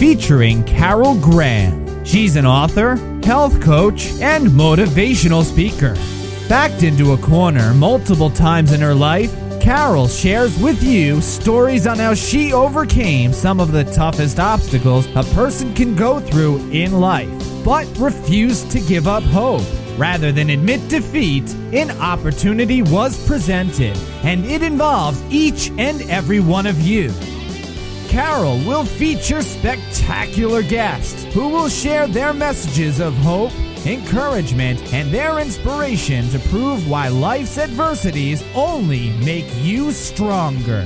featuring Carol Graham. She's an author, health coach, and motivational speaker. Backed into a corner multiple times in her life, Carol shares with you stories on how she overcame some of the toughest obstacles a person can go through in life, but refused to give up hope. Rather than admit defeat, an opportunity was presented, and it involves each and every one of you. Carol will feature spectacular guests who will share their messages of hope, encouragement, and their inspiration to prove why life's adversities only make you stronger.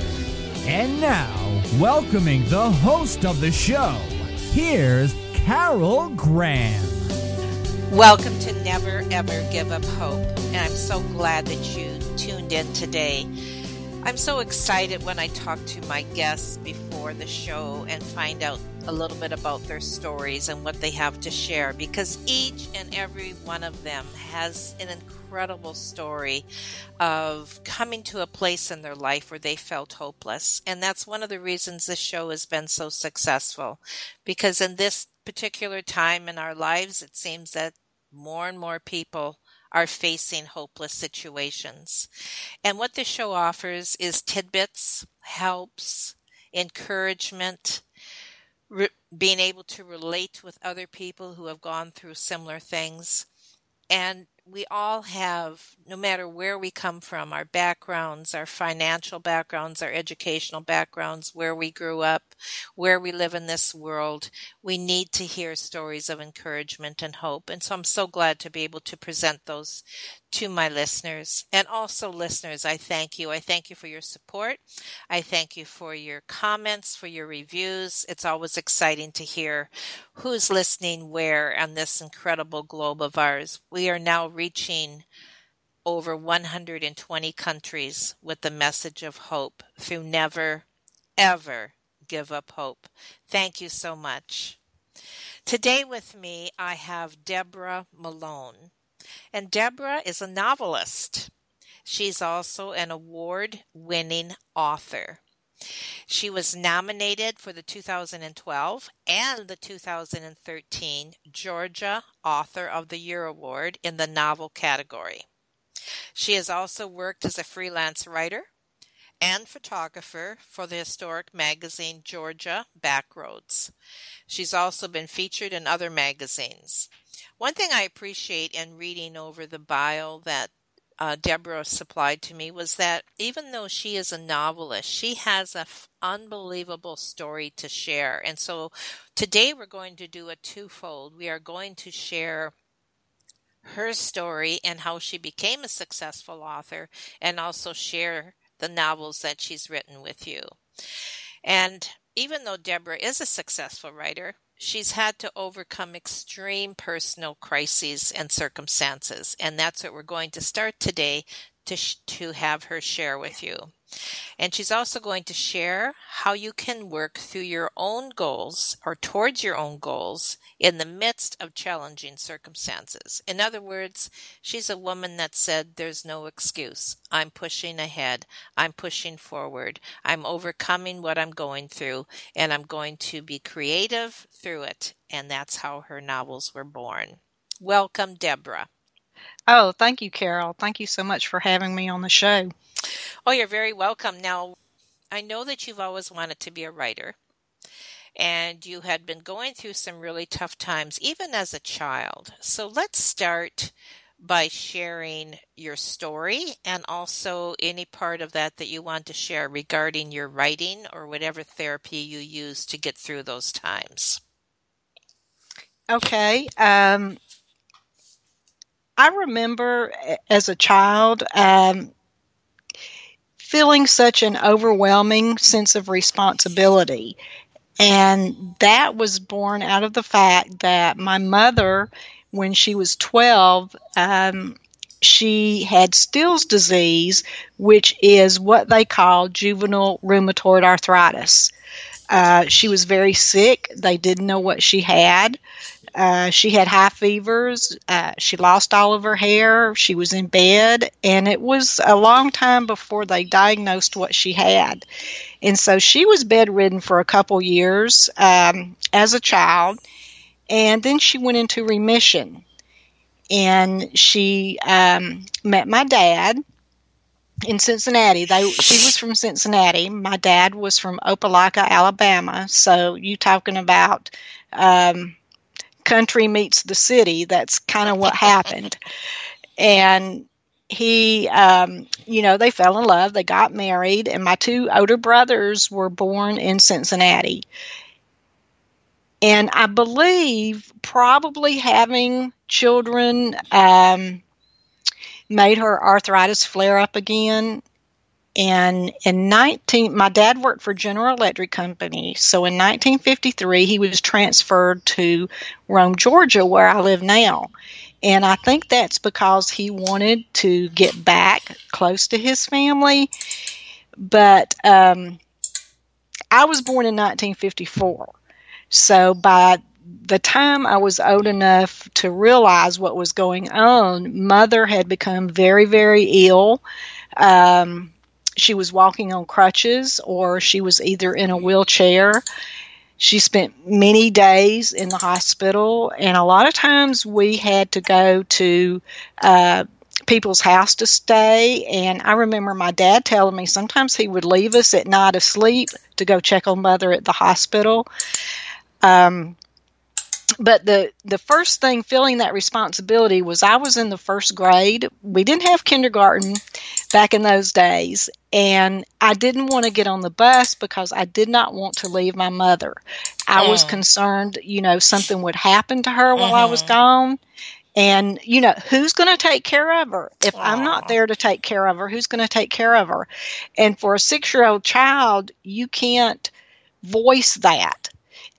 And now, welcoming the host of the show, here's Carol Graham. Welcome to Never Ever Give Up Hope, and I'm so glad that you tuned in today. I'm so excited when I talk to my guests before the show and find out a little bit about their stories and what they have to share because each and every one of them has an incredible story of coming to a place in their life where they felt hopeless. And that's one of the reasons this show has been so successful because in this particular time in our lives, it seems that more and more people are facing hopeless situations. And what this show offers is tidbits, helps, encouragement, re- being able to relate with other people who have gone through similar things. And we all have, no matter where we come from, our backgrounds, our financial backgrounds, our educational backgrounds, where we grew up, where we live in this world, we need to hear stories of encouragement and hope. And so I'm so glad to be able to present those to my listeners. And also, listeners, I thank you. I thank you for your support. I thank you for your comments, for your reviews. It's always exciting to hear who's listening where on this incredible globe of ours. We are now reaching over 120 countries with the message of hope through never, ever give up hope. Thank you so much. Today with me, I have Deborah Malone. And Deborah is a novelist. She's also an award winning author. She was nominated for the 2012 and the 2013 Georgia Author of the Year Award in the novel category. She has also worked as a freelance writer and photographer for the historic magazine Georgia Backroads. She's also been featured in other magazines. One thing I appreciate in reading over the bio that uh, Deborah supplied to me was that even though she is a novelist, she has an f- unbelievable story to share. And so today we're going to do a twofold. We are going to share her story and how she became a successful author, and also share the novels that she's written with you. And even though Deborah is a successful writer, she's had to overcome extreme personal crises and circumstances. And that's what we're going to start today to, sh- to have her share with you. And she's also going to share how you can work through your own goals or towards your own goals in the midst of challenging circumstances. In other words, she's a woman that said, There's no excuse. I'm pushing ahead. I'm pushing forward. I'm overcoming what I'm going through, and I'm going to be creative through it. And that's how her novels were born. Welcome, Deborah. Oh, thank you, Carol. Thank you so much for having me on the show. Oh, you're very welcome. Now, I know that you've always wanted to be a writer, and you had been going through some really tough times, even as a child. So let's start by sharing your story and also any part of that that you want to share regarding your writing or whatever therapy you use to get through those times. Okay. Um, I remember as a child um, feeling such an overwhelming sense of responsibility. And that was born out of the fact that my mother, when she was 12, um, she had Still's disease, which is what they call juvenile rheumatoid arthritis. Uh, she was very sick. They didn't know what she had. Uh, she had high fevers. Uh, she lost all of her hair. She was in bed, and it was a long time before they diagnosed what she had. And so she was bedridden for a couple years um, as a child, and then she went into remission. And she um, met my dad in Cincinnati. They she was from Cincinnati. My dad was from Opelika, Alabama. So you talking about um, country meets the city? That's kind of what happened. And he, um, you know, they fell in love. They got married, and my two older brothers were born in Cincinnati. And I believe probably having children. Um, made her arthritis flare up again. And in 19, my dad worked for General Electric Company. So in 1953, he was transferred to Rome, Georgia, where I live now. And I think that's because he wanted to get back close to his family. But um, I was born in 1954. So by the time I was old enough to realize what was going on, mother had become very, very ill. Um, she was walking on crutches or she was either in a wheelchair. She spent many days in the hospital, and a lot of times we had to go to uh, people's house to stay. And I remember my dad telling me sometimes he would leave us at night asleep to go check on mother at the hospital. Um, but the the first thing feeling that responsibility was I was in the first grade. We didn't have kindergarten back in those days, and I didn't want to get on the bus because I did not want to leave my mother. I was mm. concerned, you know, something would happen to her while I was mm-hmm. gone. And, you know, who's going to take care of her? If Aww. I'm not there to take care of her, who's going to take care of her? And for a six year old child, you can't voice that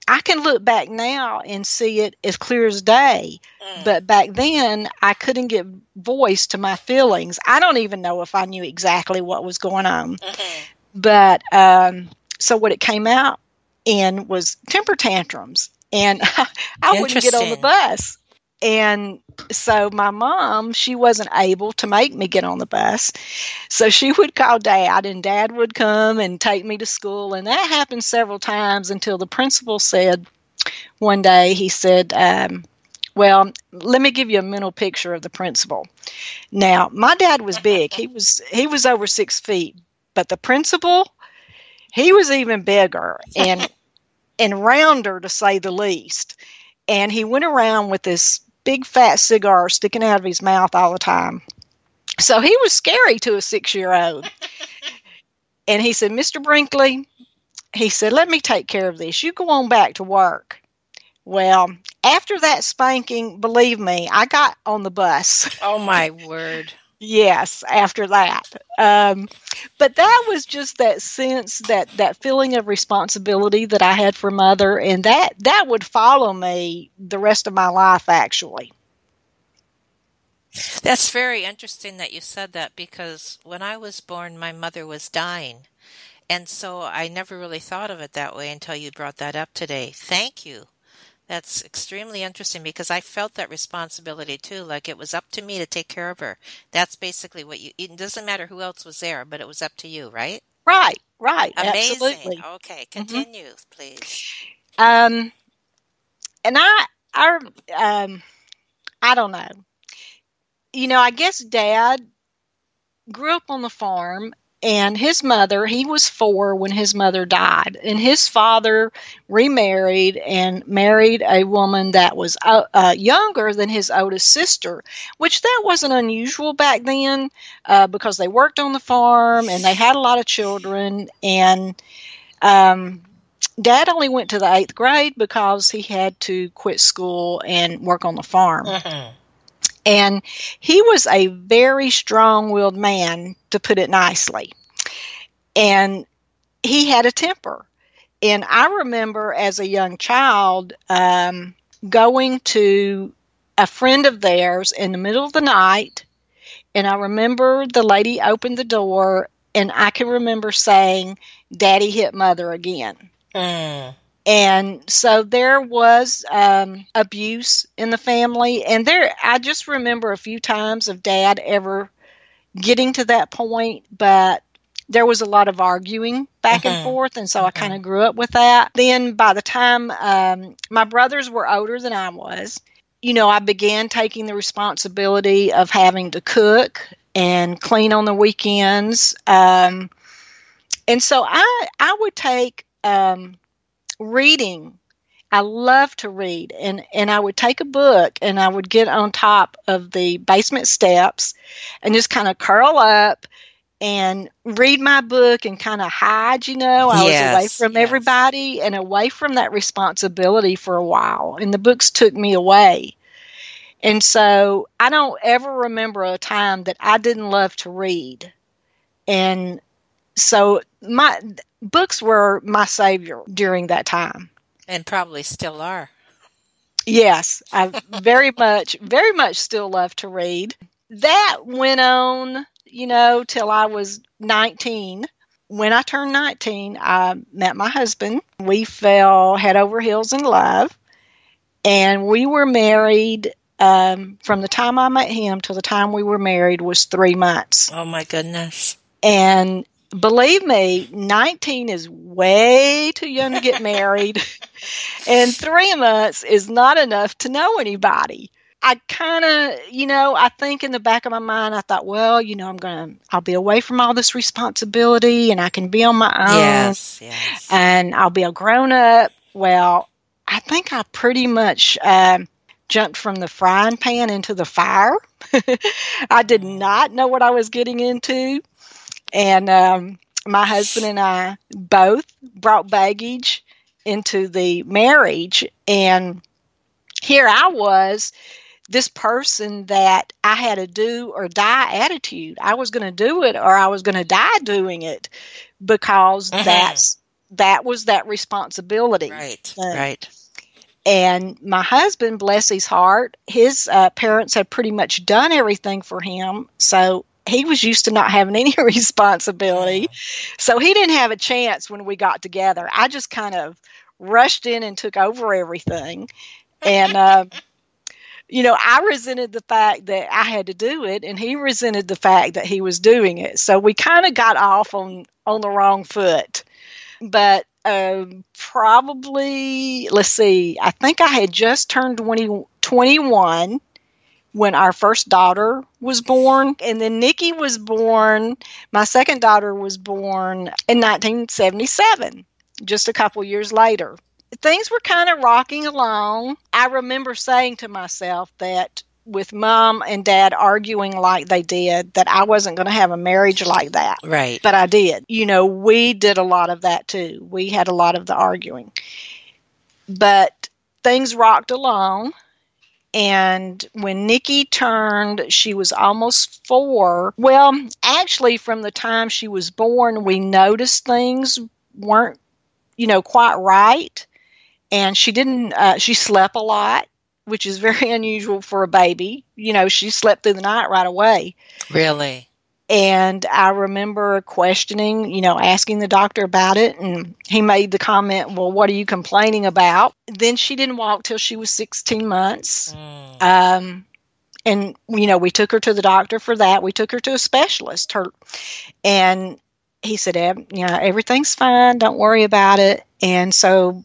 I can look back now and see it as clear as day. Mm. But back then, I couldn't give voice to my feelings. I don't even know if I knew exactly what was going on. Mm-hmm. But um, so what it came out in was temper tantrums. And I wouldn't get on the bus. And so my mom, she wasn't able to make me get on the bus. So she would call dad, and dad would come and take me to school. And that happened several times until the principal said one day, he said, um, well, let me give you a mental picture of the principal. Now, my dad was big. He was he was over six feet, but the principal, he was even bigger and and rounder to say the least. And he went around with this big fat cigar sticking out of his mouth all the time. So he was scary to a six year old. and he said, Mr. Brinkley, he said, let me take care of this. You go on back to work. Well, after that spanking, believe me, I got on the bus. Oh, my word. Yes, after that. Um, but that was just that sense, that, that feeling of responsibility that I had for mother, and that, that would follow me the rest of my life, actually. That's very interesting that you said that because when I was born, my mother was dying. And so I never really thought of it that way until you brought that up today. Thank you. That's extremely interesting because I felt that responsibility too. Like it was up to me to take care of her. That's basically what you, it doesn't matter who else was there, but it was up to you, right? Right, right. Amazing. Absolutely. Okay, mm-hmm. continue, mm-hmm. please. Um, and I, I, um, I don't know. You know, I guess dad grew up on the farm and his mother he was four when his mother died and his father remarried and married a woman that was uh, uh, younger than his oldest sister which that wasn't unusual back then uh, because they worked on the farm and they had a lot of children and um, dad only went to the eighth grade because he had to quit school and work on the farm mm-hmm. And he was a very strong willed man, to put it nicely. And he had a temper. And I remember as a young child um, going to a friend of theirs in the middle of the night. And I remember the lady opened the door, and I can remember saying, Daddy hit mother again. Mm. And so there was um, abuse in the family. And there i just remember a few times of dad ever getting to that point but there was a lot of arguing back and forth. And so i kind of grew up with that. Then by the time um, my brothers were older than i was you know i began taking the responsibility of having to cook and clean on the weekends. Um, and so i i would take um, reading I love to read and and I would take a book and I would get on top of the basement steps and just kind of curl up and read my book and kind of hide, you know. I Yes, was away from yes. everybody and away from that responsibility for a while. And the books took me away. And so I don't ever remember a time that I didn't love to read. And so my books were my savior during that time. And probably still are. Yes, I very much, very much still love to read. That went on, you know, till I was 19. When I turned 19, I met my husband. We fell head over heels in love, and we were married. Um, from the time I met him till the time we were married was three months. Oh my goodness. And believe me, 19 is way too young to get married. and three months is not enough to know anybody. I kind of, you know, I think in the back of my mind, I thought, well, you know, I'm going to, I'll be away from all this responsibility and I can be on my own Yes, yes. and I'll be a grown up. Well, I think I pretty much um, jumped from the frying pan into the fire. I did not know what I was getting into. And um, my husband and I both brought baggage into the marriage. And here I was, this person that I had a do or die attitude. I was going to do it or I was going to die doing it because Mhm. that's that was that responsibility. right, Uh, right. And my husband, bless his heart, his uh, parents had pretty much done everything for him. So he was used to not having any responsibility. So he didn't have a chance when we got together. I just kind of rushed in and took over everything. And, uh, you know, I resented the fact that I had to do it, and he resented the fact that he was doing it. So we kind of got off on, on the wrong foot. But um, probably, let's see, I think I had just turned 20, 21 when our first daughter was born. And then Nikki was born, my second daughter was born in 1977, just a couple years later. Things were kind of rocking along. I remember saying to myself that with mom and dad arguing like they did, that I wasn't going to have a marriage like that Right. but I did. You know, we did a lot of that too. We had a lot of the arguing. But things rocked along. And when Nikki turned, she was almost four. Well, actually, from the time she was born, we noticed things weren't, you know, quite right. And she didn't, uh, she slept a lot, which is very unusual for a baby. You know, she slept through the night right away. Really. And I remember questioning, you know, asking the doctor about it. And he made the comment, Well, what are you complaining about? Then she didn't walk till she was 16 months. Mm. Um, and, you know, we took her to the doctor for that. We took her to a specialist. Her, and he said, "Em, you know, everything's fine. Don't worry about it. And so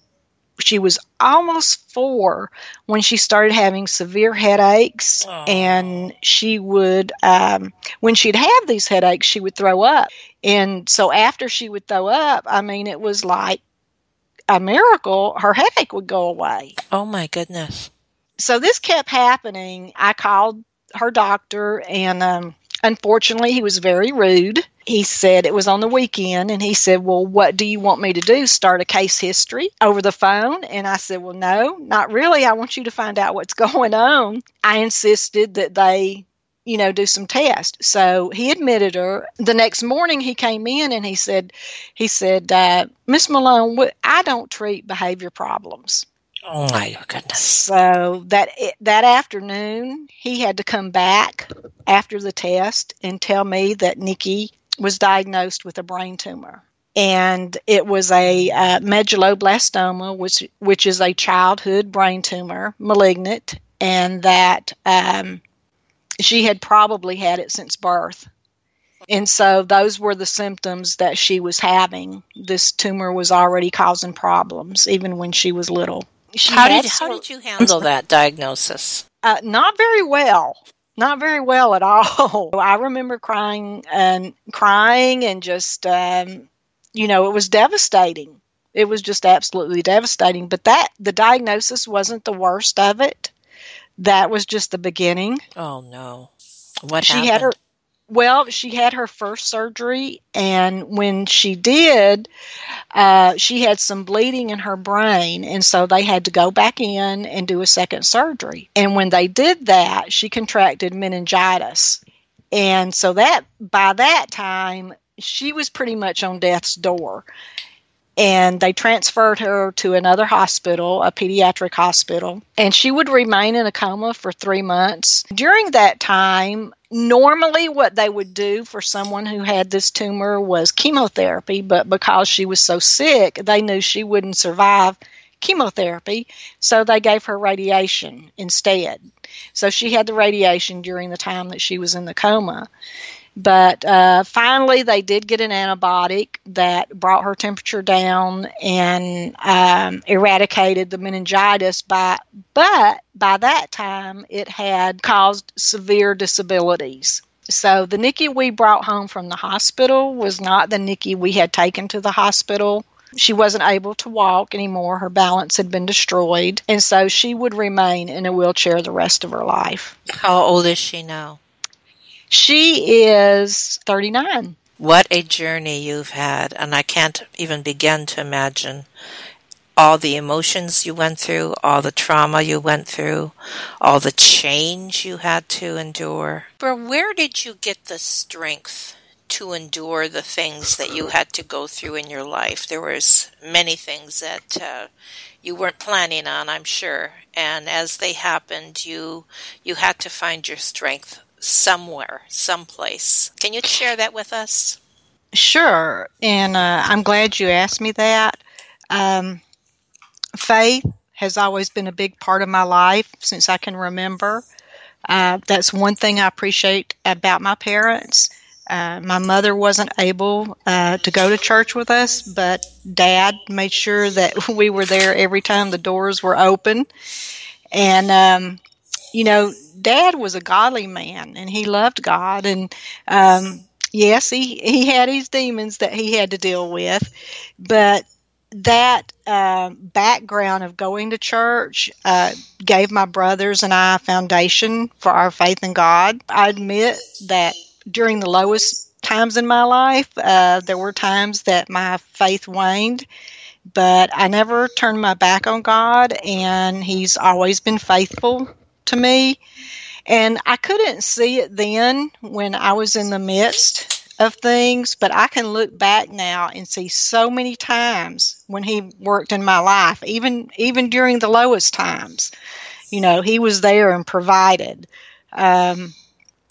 she was almost four when she started having severe headaches and she would um, when she'd have these headaches she would throw up and so after she would throw up i mean it was like a miracle her headache would go away Oh my goodness. so this kept happening. I called her doctor, and um, unfortunately, he was very rude. He said it was on the weekend, and he said, Well, what do you want me to do? Start a case history over the phone? And I said, Well, no, not really. I want you to find out what's going on. I insisted that they you know, do some tests. So he admitted her. The next morning he came in and he said, he said, uh, Miss Malone, I don't treat behavior problems. Oh my goodness. So that that afternoon, he had to come back after the test and tell me that Nikki was diagnosed with a brain tumor. and it was a uh, medulloblastoma, which which is a childhood brain tumor, malignant, and that um, she had probably had it since birth. And so those were the symptoms that she was having. This tumor was already causing problems even when she was little. She how did how did you handle that diagnosis? Uh, not very well. Not very well at all. I remember crying and crying and just um, you know, it was devastating. It was just absolutely devastating. But that the diagnosis wasn't the worst of it. That was just the beginning. Oh no. What she happened? had her well, she had her first surgery, and when she did, uh, she had some bleeding in her brain, and so they had to go back in and do a second surgery. And when they did that, she contracted meningitis. And so that by that time, she was pretty much on death's door. And they transferred her to another hospital, a pediatric hospital, and she would remain in a coma for three months. During that time, normally what they would do for someone who had this tumor was chemotherapy, but because she was so sick, they knew she wouldn't survive chemotherapy, so they gave her radiation instead. So she had the radiation during the time that she was in the coma. But uh, finally, they did get an antibiotic that brought her temperature down and um, eradicated the meningitis. By but by that time, it had caused severe disabilities. So the Nikki we brought home from the hospital was not the Nikki we had taken to the hospital. She wasn't able to walk anymore. Her balance had been destroyed. And so she would remain in a wheelchair the rest of her life. How old is she now? She is 39. What a journey you've had, and I can't even begin to imagine all the emotions you went through, all the trauma you went through, all the change you had to endure. But where did you get the strength to endure the things that you had to go through in your life? There was many things that uh, you weren't planning on, I'm sure, and as they happened, you you had to find your strength somewhere, someplace. Can you share that with us? Sure, and uh, I'm glad you asked me that. Um, faith has always been a big part of my life since I can remember. Uh, that's one thing I appreciate about my parents. Uh, my mother wasn't able uh, to go to church with us, but dad made sure that we were there every time the doors were open. And um, you know, Dad was a godly man and he loved God. And um, yes, he, he had his demons that he had to deal with, but that uh, background of going to church uh, gave my brothers and I a foundation for our faith in God. I admit that during the lowest times in my life, uh, there were times that my faith waned, but I never turned my back on God, and He's always been faithful to me. And I couldn't see it then when I was in the midst of things, but I can look back now and see so many times when he worked in my life, even even during the lowest times. You know, he was there and provided. Um,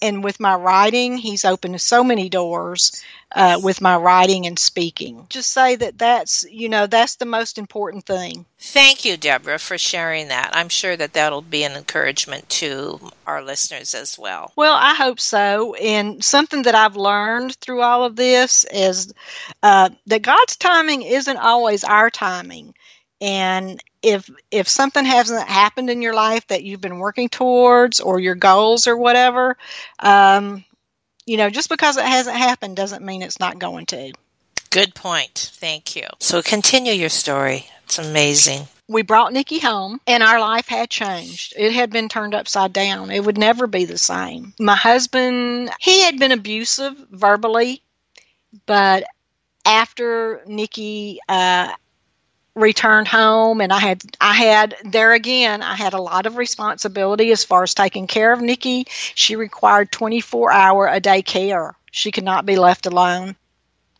and with my writing, he's opened so many doors uh, with my writing and speaking. Just say that that's you know that's the most important thing. Thank you, Deborah, for sharing that. I'm sure that that'll be an encouragement to our listeners as well. Well, I hope so. And something that I've learned through all of this is uh, that God's timing isn't always our timing and if if something hasn't happened in your life that you've been working towards or your goals or whatever um, you know just because it hasn't happened doesn't mean it's not going to good point thank you so continue your story it's amazing we brought Nikki home and our life had changed. It had been turned upside down. It would never be the same. My husband, he had been abusive verbally, but after Nikki uh, returned home and I had I had there again I had a lot of responsibility as far as taking care of Nikki. She required 24 hour a day care. She could not be left alone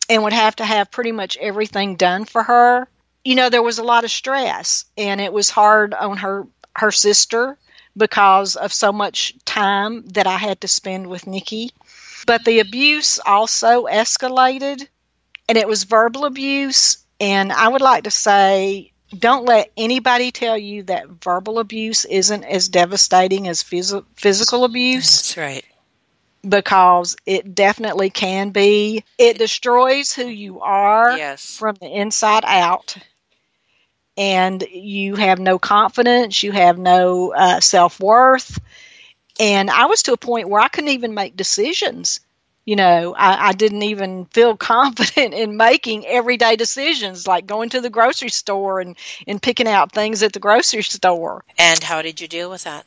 and would have to have pretty much everything done for her. You know, there was a lot of stress and it was hard on her her sister because of so much time that I had to spend with Nikki. But the abuse also escalated and it was verbal abuse. And I would like to say, don't let anybody tell you that verbal abuse isn't as devastating as phys- physical abuse. That's right. Because it definitely can be. It destroys who you are Yes. from the inside out. And you have no confidence, you have no uh, self worth. And I was to a point where I couldn't even make decisions. You know, I, I didn't even feel confident in making everyday decisions like going to the grocery store and, and picking out things at the grocery store. And how did you deal with that?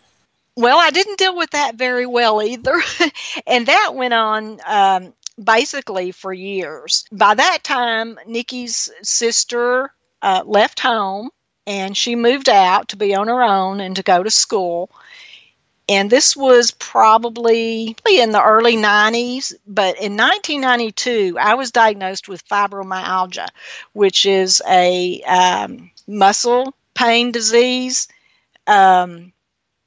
Well, I didn't deal with that very well either. and that went on um, basically for years. By that time, Nikki's sister uh, left home and she moved out to be on her own and to go to school. And this was probably in the early 90s. But in 1992, I was diagnosed with fibromyalgia, which is a um, muscle pain disease. Um,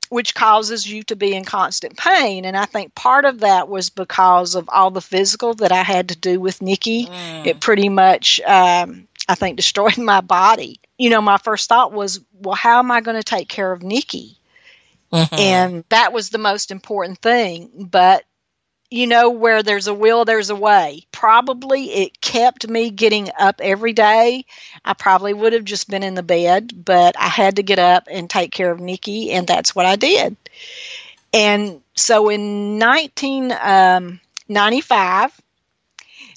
which causes you to be in constant pain. And I think part of that was because of all the physical that I had to do with Nikki. Mm. It pretty much, um, I think, destroyed my body. You know, my first thought was, well, how am I going to take care of Nikki? Mhm. And that was the most important thing. But you know, where there's a will, there's a way. Probably it kept me getting up every day. I probably would have just been in the bed, but I had to get up and take care of Nikki, and that's what I did. And so in 1995,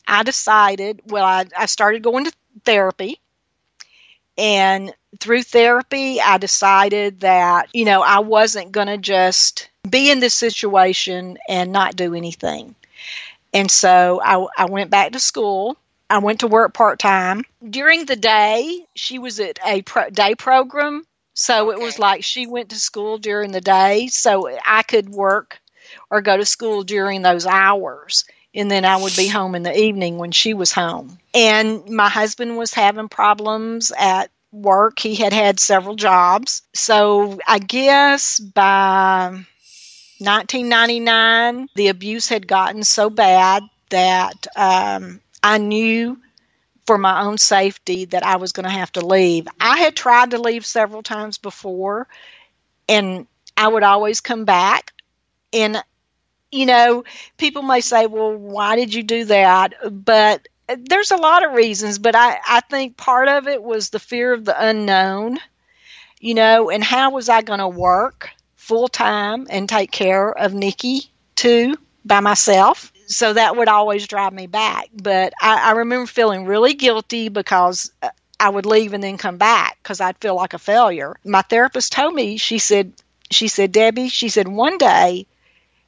I decided, well, I, I started going to therapy. And through therapy, I decided that, you know, I wasn't going to just be in this situation and not do anything. And so I, I went back to school. I went to work part time. During the day, she was at a pro- day program. So it was like she went to school during the day. So I could work or go to school during those hours. And then I would be home in the evening when she was home. And my husband was having problems at work. He had had several jobs. So I guess by 1999, the abuse had gotten so bad that um, I knew for my own safety that I was going to have to leave. I had tried to leave several times before, and I would always come back. And, you know, people may say, well, why did you do that? But there's a lot of reasons, but I, I think part of it was the fear of the unknown, you know, and how was I going to work full time and take care of Nikki too by myself? So that would always drive me back. But I, I remember feeling really guilty because uh, I would leave and then come back because I'd feel like a failure. My therapist told me, she said, she said, Debbie, she said, one day,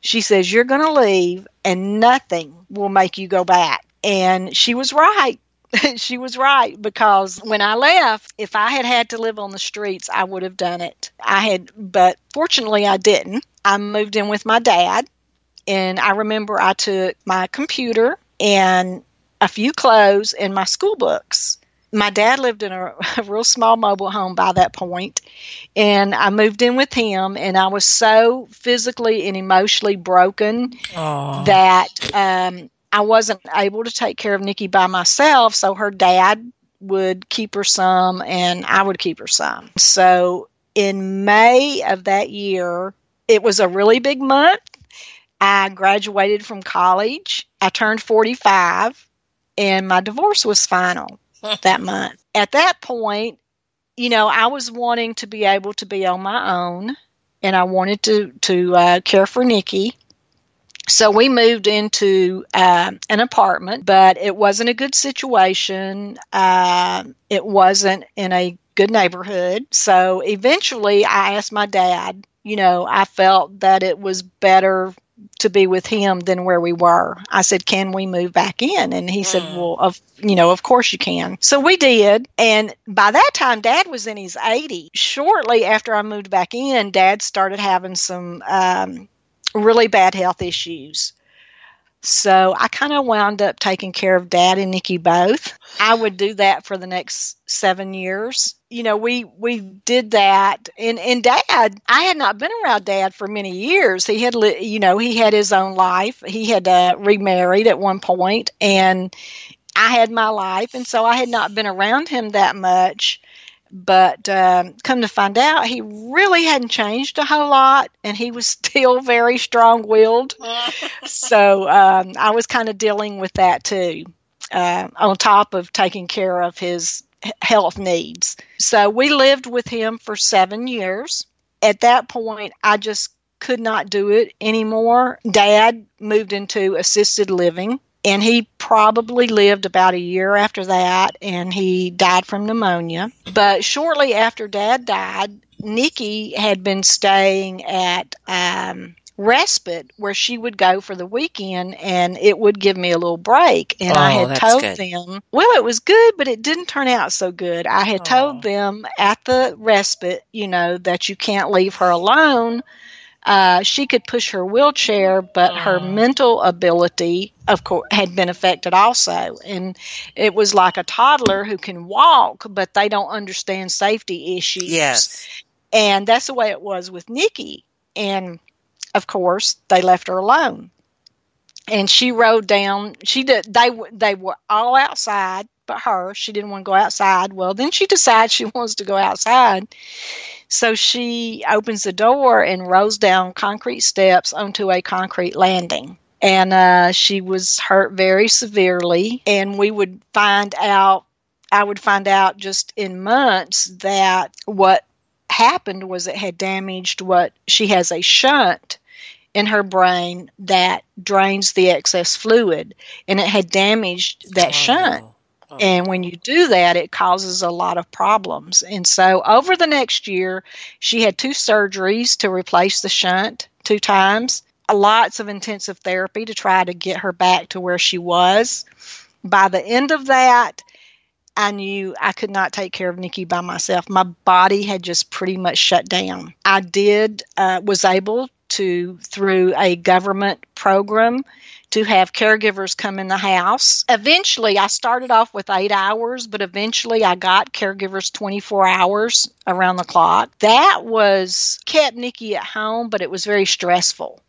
she says, you're going to leave and nothing will make you go back. And she was right. she was right because when I left, if I had had to live on the streets, I would have done it. I had, but fortunately, I didn't. I moved in with my dad, and I remember I took my computer and a few clothes and my school books. My dad lived in a, a real small mobile home by that point, and I moved in with him, and I was so physically and emotionally broken Aw. that um, I wasn't able to take care of Nikki by myself, so her dad would keep her some and I would keep her some. So in May of that year, it was a really big month. I graduated from college. I turned 45 and my divorce was final that month. At that point, you know, I was wanting to be able to be on my own and I wanted to to uh, care for Nikki. So we moved into uh, an apartment, but it wasn't a good situation. Uh, it wasn't in a good neighborhood. So eventually I asked my dad, you know, I felt that it was better to be with him than where we were. I said, "Can we move back in?" And he said, Mm. "Well, of you know, of course you can." So we did, and by that time, Dad was in his 80s. Shortly after I moved back in, Dad started having some um, really bad health issues. So I kind of wound up taking care of Dad and Nikki both. I would do that for the next seven years. You know, we we did that, and and Dad, I had not been around Dad for many years. He had, li- you know, he had his own life. He had uh, remarried at one point, and I had my life, and so I had not been around him that much. But um, come to find out, he really hadn't changed a whole lot, and he was still very strong willed. so um, I was kind of dealing with that too, uh, on top of taking care of his health needs. So we lived with him for seven years. At that point, I just could not do it anymore. Dad moved into assisted living and he probably lived about a year after that and he died from pneumonia but shortly after dad died nikki had been staying at um, respite where she would go for the weekend and it would give me a little break and oh, i had told good. them well it was good but it didn't turn out so good i had oh. told them at the respite you know that you can't leave her alone uh, she could push her wheelchair, but her mental ability, of course, had been affected also. And it was like a toddler who can walk, but they don't understand safety issues. Yes. And that's the way it was with Nikki. And of course, they left her alone. And she rode down. She did. They they were all outside, her. She didn't want to go outside. Well, then she decides she wants to go outside so she opens the door and rolls down concrete steps onto a concrete landing. And uh, she was hurt very severely. And we would find out, I would find out just in months that what happened was it had damaged what she has a shunt in her brain that drains the excess fluid and it had damaged that oh, shunt Oh. And when you do that, it causes a lot of problems. And so, over the next year, she had two surgeries to replace the shunt two times, lots of intensive therapy to try to get her back to where she was. By the end of that, I knew I could not take care of Nikki by myself. My body had just pretty much shut down. I did, uh, was able to, through a government program, to have caregivers come in the house. Eventually, I started off with eight hours, but eventually I got caregivers 24 hours around the clock. That was kept Nikki at home, but it was very stressful.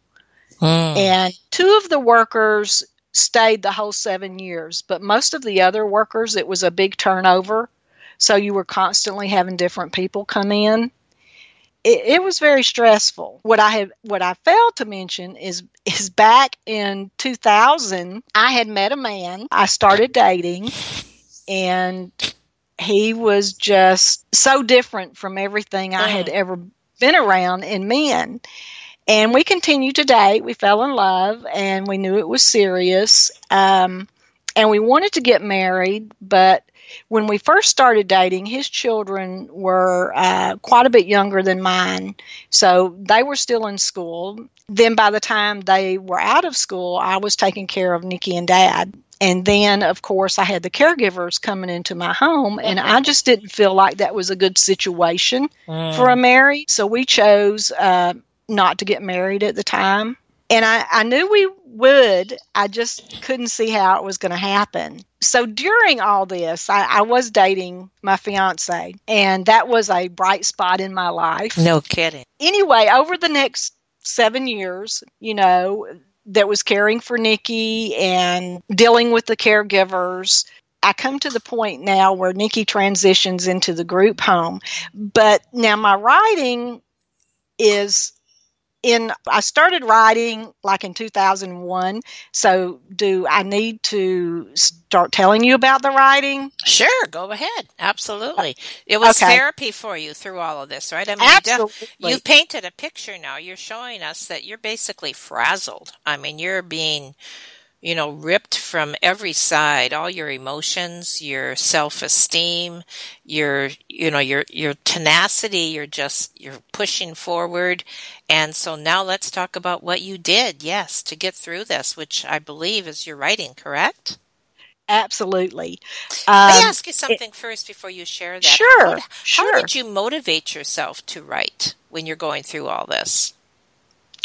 Mm. And two of the workers stayed the whole seven years, but most of the other workers, it was a big turnover. So you were constantly having different people come in it, it, was very stressful. What I had, what I failed to mention is, is back in 2000, I had met a man. I started dating, and he was just so different from everything I had mm. ever been around in men. And we continued to date. We fell in love, and we knew it was serious. Um, and we wanted to get married, but when we first started dating, his children were uh, quite a bit younger than mine. So they were still in school. Then by the time they were out of school, I was taking care of Nikki and Dad. And then, of course, I had the caregivers coming into my home, and I just didn't feel like that was a good situation mm. for a marriage. So we chose uh, not to get married at the time. And I, I knew we would, I just couldn't see how it was going to happen so during all this, I, I, was dating my fiance, and that was a bright spot in my life. No kidding. Anyway, over the next seven years, you know, that was caring for Nikki and dealing with the caregivers. I come to the point now where Nikki transitions into the group home. But now my writing is in I started writing like in 2001. So do I need to start telling you about the writing? Sure, go ahead. Absolutely. It was okay. therapy for you through all of this, right? I mean, Absolutely. You you've painted a picture now. You're showing us that you're basically frazzled. I mean, you're being you know, ripped from every side, all your emotions, your self-esteem, your, you know, your, your tenacity, you're just, you're pushing forward. And so now let's talk about what you did, yes, to get through this, which I believe is your writing, correct? Absolutely. Um, Let me ask you something it, first before you share that. Sure. How, sure. How did you motivate yourself to write when you're going through all this?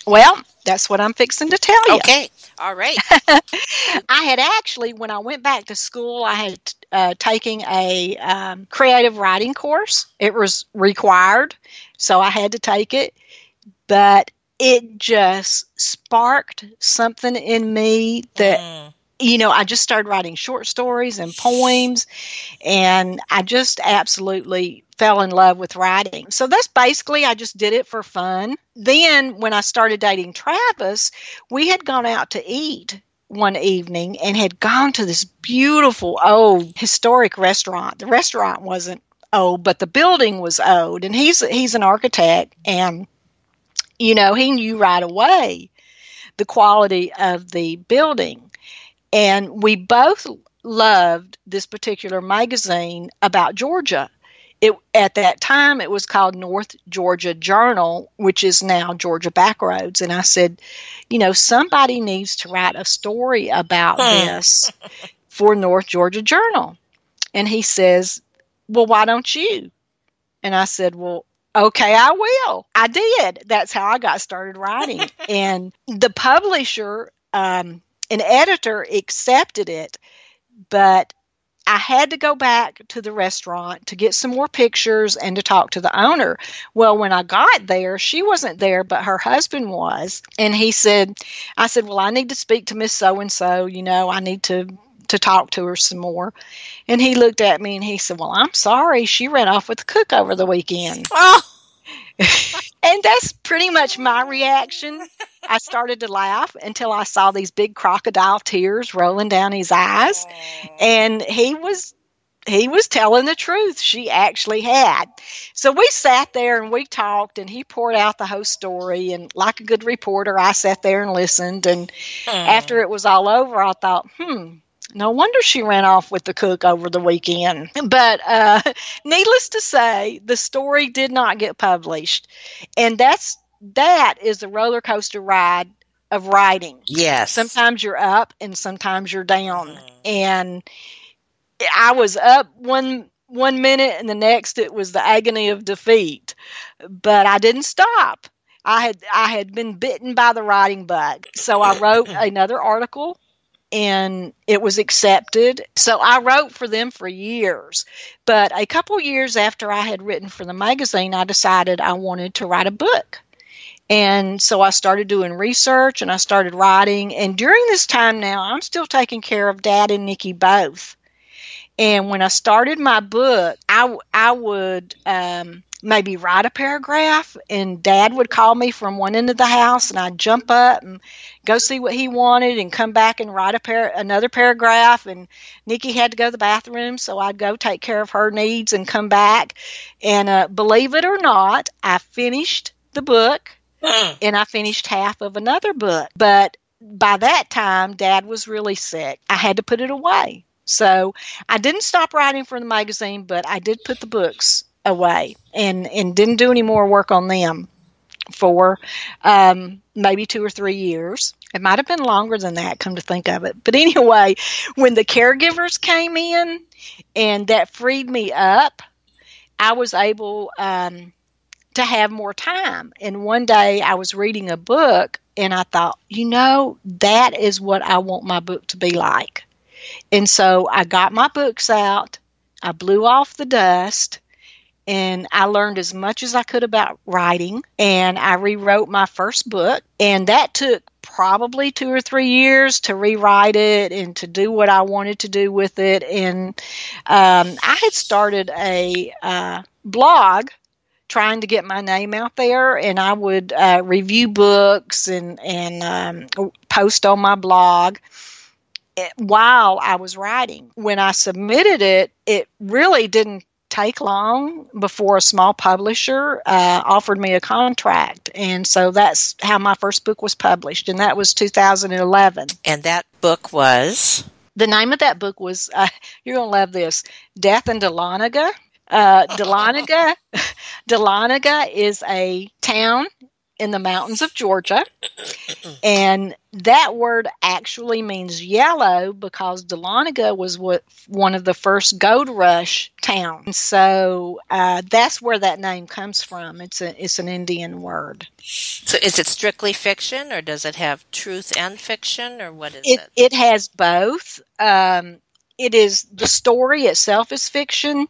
Well, that's what I'm fixing to tell you. Okay. All right. I had actually, when I went back to school, I had uh, taken a um, creative writing course. It was required, so I had to take it. But it just sparked something in me that mm. You know, I just started writing short stories and poems, and I just absolutely fell in love with writing. So that's basically, I just did it for fun. Then, when I started dating Travis, we had gone out to eat one evening and had gone to this beautiful old historic restaurant. The restaurant wasn't old, but the building was old, and he's he's an architect, and you know he knew right away the quality of the building, and we both loved this particular magazine about Georgia. It, at that time it was called North Georgia Journal, which is now Georgia Backroads. And I said, you know, somebody needs to write a story about this for North Georgia Journal. And he says, well, why don't you? And I said, well, okay, I will. I did. That's how I got started writing. and the publisher, um, an editor accepted it, but I had to go back to the restaurant to get some more pictures and to talk to the owner. Well, when I got there, she wasn't there, but her husband was. And he said, I said, Well, I need to speak to Miss So and so. You know, I need to to talk to her some more. And he looked at me and he said, Well, I'm sorry. She ran off with the cook over the weekend. Oh. and that's pretty much my reaction. I started to laugh until I saw these big crocodile tears rolling down his eyes. And he was he was telling the truth. She actually had. So we sat there and we talked, and he poured out the whole story. And like a good reporter, I sat there and listened. And hmm. after it was all over, I thought, hmm, no wonder she ran off with the cook over the weekend. But uh, needless to say, the story did not get published, and that's that is the roller coaster ride of writing. Yes. Sometimes you're up, and sometimes you're down. Mm. And I was up one one minute, and the next it was the agony of defeat. But I didn't stop. I had I had been bitten by the writing bug, so I wrote another article and it was accepted. So I wrote for them for years. But a couple years after I had written for the magazine, I decided I wanted to write a book. And so I started doing research and I started writing. And during this time now, I'm still taking care of Dad and Nikki both. And when I started my book, I, I would um, maybe write a paragraph and dad would call me from one end of the house and I'd jump up and go see what he wanted and come back and write a par- another paragraph and Nikki had to go to the bathroom so I'd go take care of her needs and come back and uh, believe it or not I finished the book. And I finished half of another book but by that time dad was really sick I had to put it away so I didn't stop writing for the magazine but I did put the books away and and didn't do any more work on them for um, maybe two or three years. It might have been longer than that, come to think of it. But anyway, when the caregivers came in and that freed me up, I was able um, to have more time. And one day I was reading a book and I thought, you know, that is what I want my book to be like. And so I got my books out, I blew off the dust, and I learned as much as I could about writing and I rewrote my first book and that took probably two or three years to rewrite it and to do what I wanted to do with it and um, I had started a uh, blog trying to get my name out there and I would uh, review books and and um, post on my blog while I was writing. When I submitted it, it really didn't take long before a small publisher uh, offered me a contract. And so that's how my first book was published, and that was 2011. And that book was? The name of that book was, uh, you're going to love this Death in Dahlonega. Uh, Dahlonega, Dahlonega is a town in the mountains of Georgia. And that word actually means yellow because Dahlonega was what, one of the first gold rush towns. So uh, that's where that name comes from. It's a it's an Indian word. So is it strictly fiction, or does it have truth and fiction, or what is it? It, it has both. Um, it is the story itself is fiction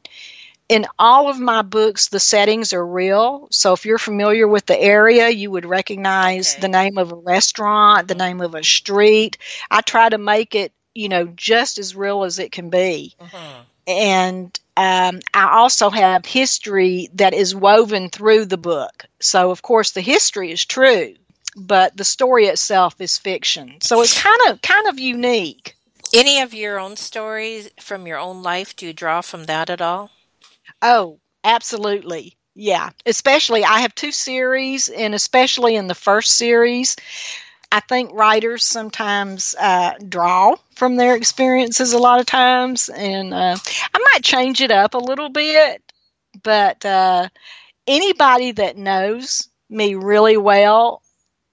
in all of my books, the settings are real. So if you're familiar with the area, you would recognize okay. the name of a restaurant, the name of a street. I try to make it you know, just as real as it can be. Mm-hmm. And um, I also have history that is woven through the book. So, of course, the history is true, but the story itself is fiction. So it's kind of kind of unique. Any of your own stories from your own life? Do you draw from that at all? Oh, absolutely. Yeah, especially I have two series, and especially in the first series, I think writers sometimes uh, draw from their experiences a lot of times, and uh, I might change it up a little bit. But uh, anybody that knows me really well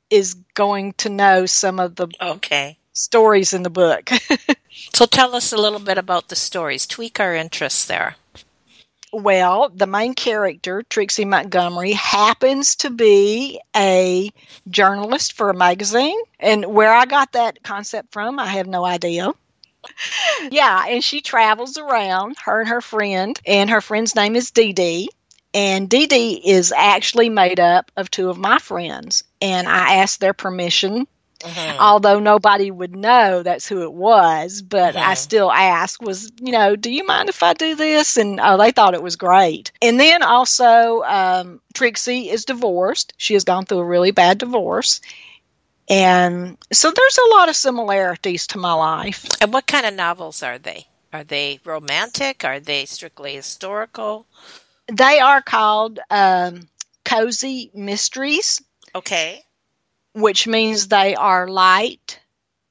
is going to know some of the okay stories in the book. so tell us a little bit about the stories. Tweak our interest there. Well, the main character, Trixie Montgomery, happens to be a journalist for a magazine. And where I got that concept from, I have no idea. yeah, and she travels around, her and her friend, and her friend's name is Dee Dee. And Dee Dee is actually made up of two of my friends. And I asked their permission Mm-hmm. Although nobody would know that's who it was, but mm-hmm. I still asked, was, you know, do you mind if I do this? And oh, they thought it was great. And then also, um, Trixie is divorced. She has gone through a really bad divorce. And so there's a lot of similarities to my life. And what kind of novels are they? Are they romantic? Are they strictly historical? They are called um, cozy mysteries. Okay which means they are light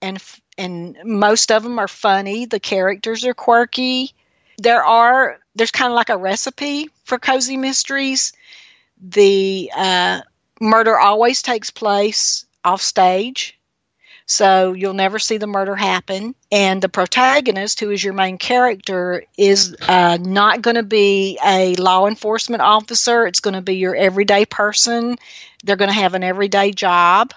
and and most of them are funny. The characters are quirky. There are there's kind of like a recipe for cozy mysteries. The uh, murder always takes place off stage, so you'll never see the murder happen. And the protagonist, who is your main character, is uh, not going to be a law enforcement officer. It's going to be your everyday person. They're going to have an everyday job.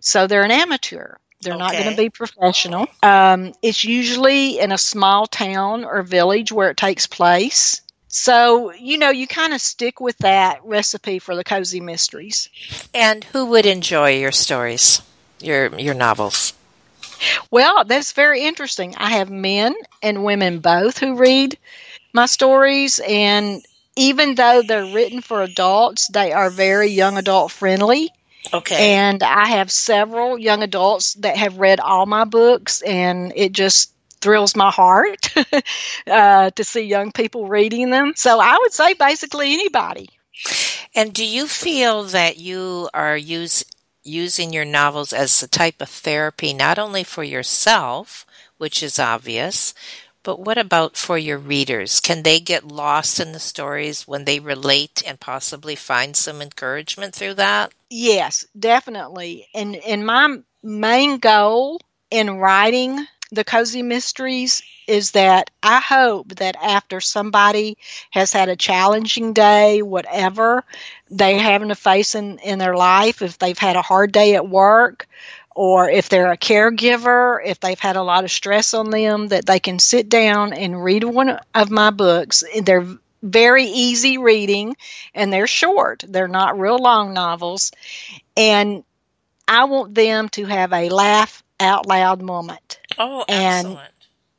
So they're an amateur. They're okay. not going to be professional. Um, it's usually in a small town or village where it takes place. So, you know, you kind of stick with that recipe for the cozy mysteries. And who would enjoy your stories, your your novels? Well, that's very interesting. I have men and women both who read my stories and even though they're written for adults, they are very young adult friendly. Okay. And I have several young adults that have read all my books, and it just thrills my heart uh, to see young people reading them. So I would say basically anybody. And do you feel that you are use, using your novels as a type of therapy, not only for yourself, which is obvious, but what about for your readers? Can they get lost in the stories when they relate and possibly find some encouragement through that? Yes, definitely. And and my main goal in writing the cozy mysteries is that I hope that after somebody has had a challenging day, whatever they're having to face in, in their life, if they've had a hard day at work, or if they're a caregiver, if they've had a lot of stress on them, that they can sit down and read one of my books. They're very easy reading and they're short, they're not real long novels. And I want them to have a laugh out loud moment. Oh, excellent.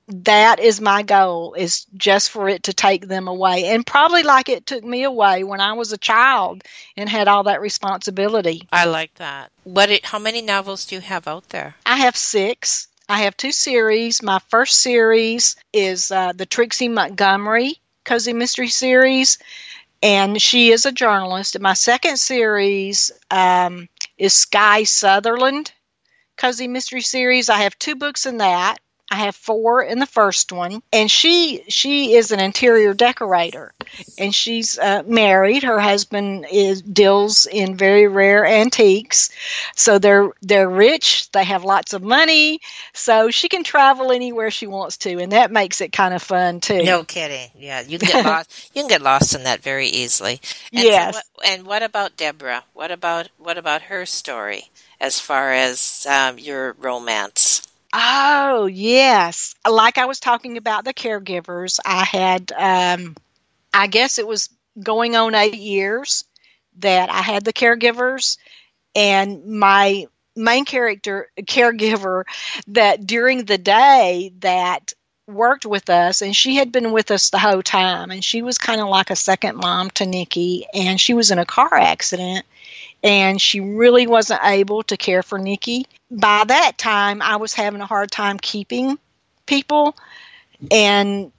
And that is my goal is just for it to take them away. And probably like it took me away when i was a child and had all that responsibility. I like that. What it, how many novels do you have out there? I have six. I have two series. My first series is uh, the trixie montgomery cozy mystery series and she is a journalist. And my second series um, is sky sutherland cozy mystery series i have two books in that I have four in the first one, and she she is an interior decorator, and she's uh, married. Her husband is deals in very rare antiques, so they're they're rich. They have lots of money, so she can travel anywhere she wants to, and that makes it kind of fun too. No kidding. Yeah, you can get lost. You can get lost in that very easily. And yes. So what, and what about Deborah? What about what about her story as far as um, your romance? Oh, yes. Like I was talking about the caregivers, I had, um, I guess it was going on eight years that I had the caregivers, and my main character caregiver that during the day that worked with us and she had been with us the whole time and she was kind of like a second mom to Nikki and she was in a car accident and she really wasn't able to care for Nikki. By that time I was having a hard time keeping people and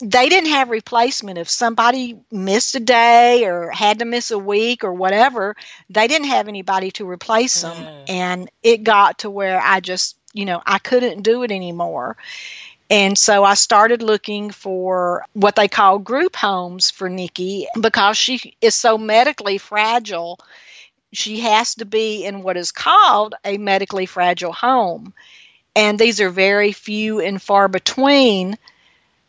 they didn't have replacement if somebody missed a day or had to miss a week or whatever they didn't have anybody to replace them mm. and it got to where i just you know i couldn't do it anymore and so I started looking for what they call group homes for Nikki because she is so medically fragile. She has to be in what is called a medically fragile home. And these are very few and far between.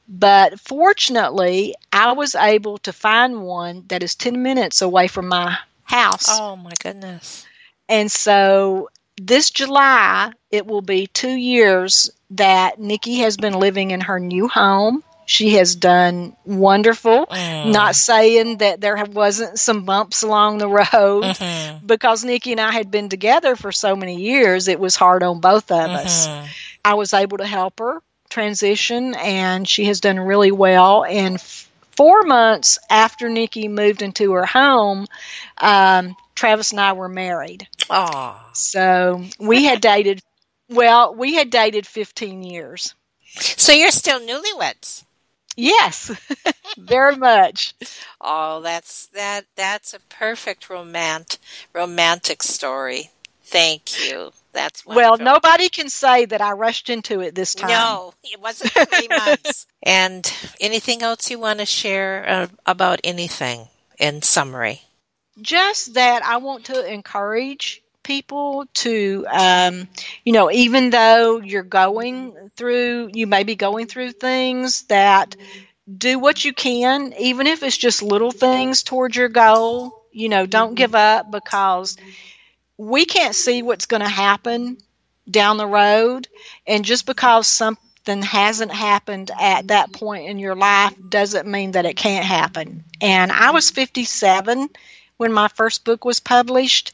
But fortunately, I was able to find one that is 10 minutes away from my house. Oh, my goodness. And so this July, it will be two years that Nikki has been living in her new home. She has done wonderful. Mm. Not saying that there wasn't some bumps along the road mm-hmm. because Nikki and I had been together for so many years, it was hard on both of mm-hmm. us. I was able to help her transition, and she has done really well. And f- four months after Nikki moved into her home, um, Travis and I were married. Oh. So we had dated, well, we had dated 15 years. So you're still newlyweds? Yes, very much. Oh, that's that that's a perfect romantic romantic story. Thank you. That's wonderful. well. Nobody can say that I rushed into it this time. No, it wasn't three months. And anything else you want to share uh, about anything in summary? just that I want to encourage people to, um, you know, even though you're going through, you may be going through things that do what you can, even if it's just little things towards your goal. You know, don't give up because we can't see what's going to happen down the road. And just because something hasn't happened at that point in your life doesn't mean that it can't happen. And I was 57 when my first book was published,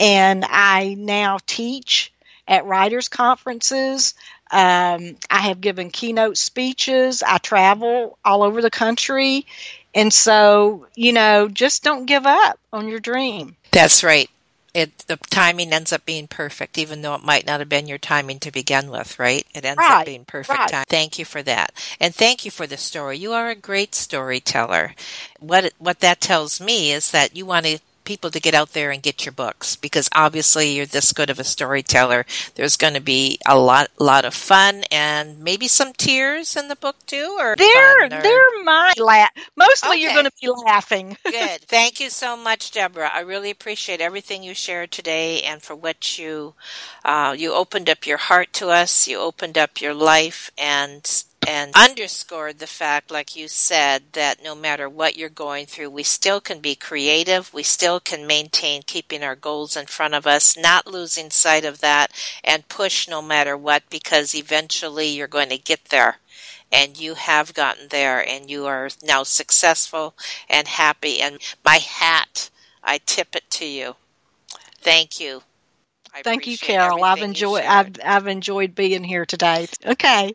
and I now teach at writers' conferences. Um, I have given keynote speeches. I travel all over the country. And so, you know, just don't give up on your dream. That's right it the timing ends up being perfect, even though it might not have been your timing to begin with, right? It ends right, up being perfect right. time. Thank you for that, and thank you for the story. You are a great storyteller. What what that tells me is that you want to people to get out there and get your books because obviously you're this good of a storyteller. There's going to be a lot, lot of fun and maybe some tears in the book too. Or there, or... might laugh. Mostly, okay. you're going to be laughing. good. Thank you so much, Deborah. I really appreciate everything you shared today and for what you uh, you opened up your heart to us. You opened up your life and and underscored the fact, like you said, that no matter what you're going through, we still can be creative. We still can maintain keeping our goals in front of us, not losing sight of that, and push no matter what, because eventually you're going to get there. And you have gotten there, and you are now successful and happy. And my hat, I tip it to you. Thank you. I Thank you, Carol. I've enjoyed I've I've enjoyed being here today. Okay.